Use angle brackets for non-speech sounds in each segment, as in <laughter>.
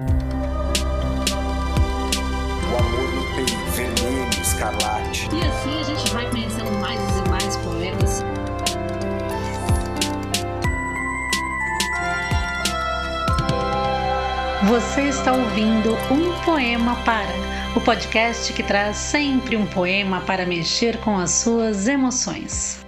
O amor no peito, vermelho, escarlate. E assim a gente vai conhecendo mais e mais poemas. Você está ouvindo Um Poema Para, o podcast que traz sempre um poema para mexer com as suas emoções.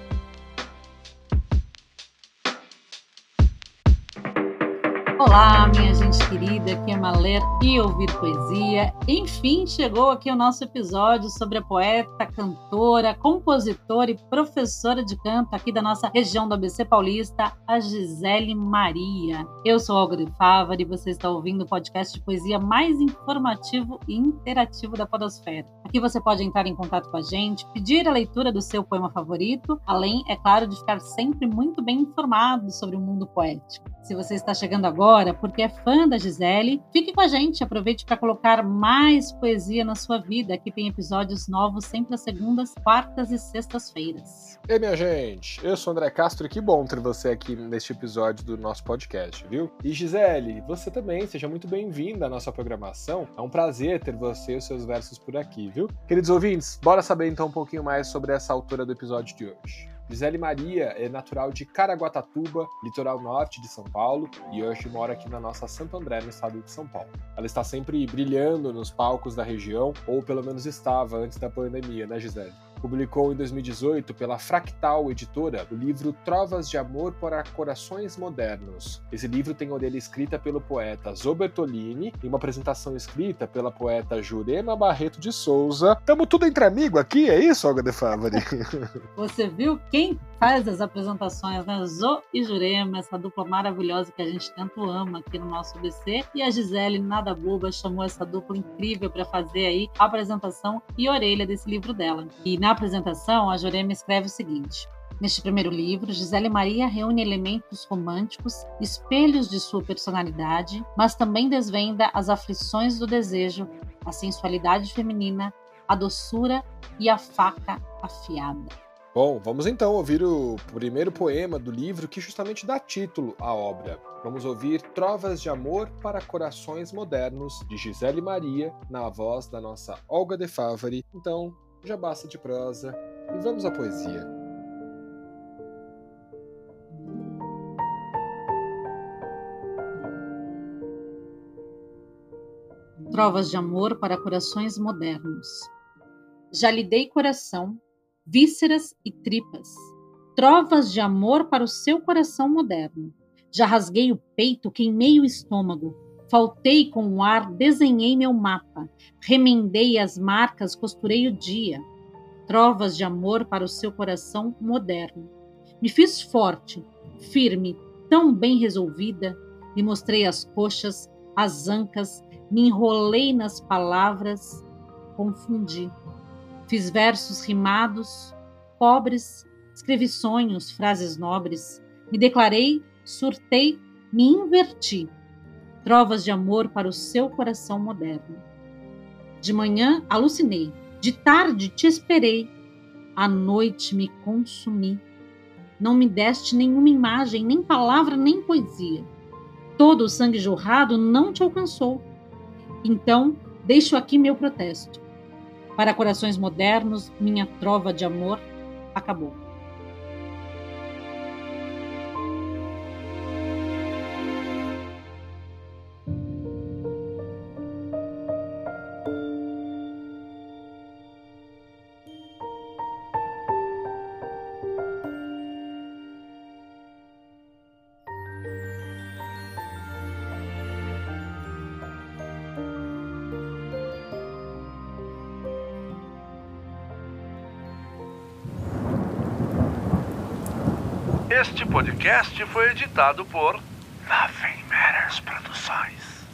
Olá, minha gente querida, que ama ler e ouvir poesia. Enfim, chegou aqui o nosso episódio sobre a poeta, cantora, compositora e professora de canto aqui da nossa região do ABC Paulista, a Gisele Maria. Eu sou Olga Fávaro e você está ouvindo o podcast de poesia mais informativo e interativo da podosfera. Aqui você pode entrar em contato com a gente, pedir a leitura do seu poema favorito, além, é claro, de ficar sempre muito bem informado sobre o mundo poético. Se você está chegando agora porque é fã da Gisele, fique com a gente, aproveite para colocar mais poesia na sua vida. Aqui tem episódios novos sempre às segundas, quartas e sextas-feiras. Ei, minha gente, eu sou o André Castro e que bom ter você aqui neste episódio do nosso podcast, viu? E Gisele, você também, seja muito bem-vinda à nossa programação. É um prazer ter você e os seus versos por aqui, viu? Queridos ouvintes, bora saber então um pouquinho mais sobre essa autora do episódio de hoje. Gisele Maria é natural de Caraguatatuba, litoral norte de São Paulo, e hoje mora aqui na nossa Santo André, no estado de São Paulo. Ela está sempre brilhando nos palcos da região, ou pelo menos estava antes da pandemia, né, Gisele? Publicou em 2018 pela Fractal Editora o livro Trovas de Amor para Corações Modernos. Esse livro tem orelha escrita pelo poeta Zobertolini e uma apresentação escrita pela poeta Jurema Barreto de Souza. Tamo tudo entre amigo aqui, é isso, Olga de Favre? <laughs> Você viu quem faz as apresentações, né? Zo e Jurema, essa dupla maravilhosa que a gente tanto ama aqui no nosso BC. E a Gisele, nada boba, chamou essa dupla incrível para fazer aí a apresentação e orelha desse livro dela. E na apresentação, a Jurema escreve o seguinte. Neste primeiro livro, Gisele Maria reúne elementos românticos, espelhos de sua personalidade, mas também desvenda as aflições do desejo, a sensualidade feminina, a doçura e a faca afiada. Bom, vamos então ouvir o primeiro poema do livro que justamente dá título à obra. Vamos ouvir Trovas de Amor para Corações Modernos, de Gisele Maria, na voz da nossa Olga de Favari. Então, já basta de prosa e vamos à poesia. Trovas de Amor para Corações Modernos. Já lhe dei coração vísceras e tripas, trovas de amor para o seu coração moderno. Já rasguei o peito, queimei o estômago, faltei com o ar, desenhei meu mapa, remendei as marcas, costurei o dia. Trovas de amor para o seu coração moderno. Me fiz forte, firme, tão bem resolvida, me mostrei as coxas, as ancas, me enrolei nas palavras, confundi. Fiz versos rimados, pobres, escrevi sonhos, frases nobres, me declarei, surtei, me inverti. Trovas de amor para o seu coração moderno. De manhã alucinei, de tarde te esperei, à noite me consumi. Não me deste nenhuma imagem, nem palavra, nem poesia. Todo o sangue jorrado não te alcançou. Então, deixo aqui meu protesto. Para corações modernos, minha trova de amor acabou. Este podcast foi editado por Nothing Matters Produções.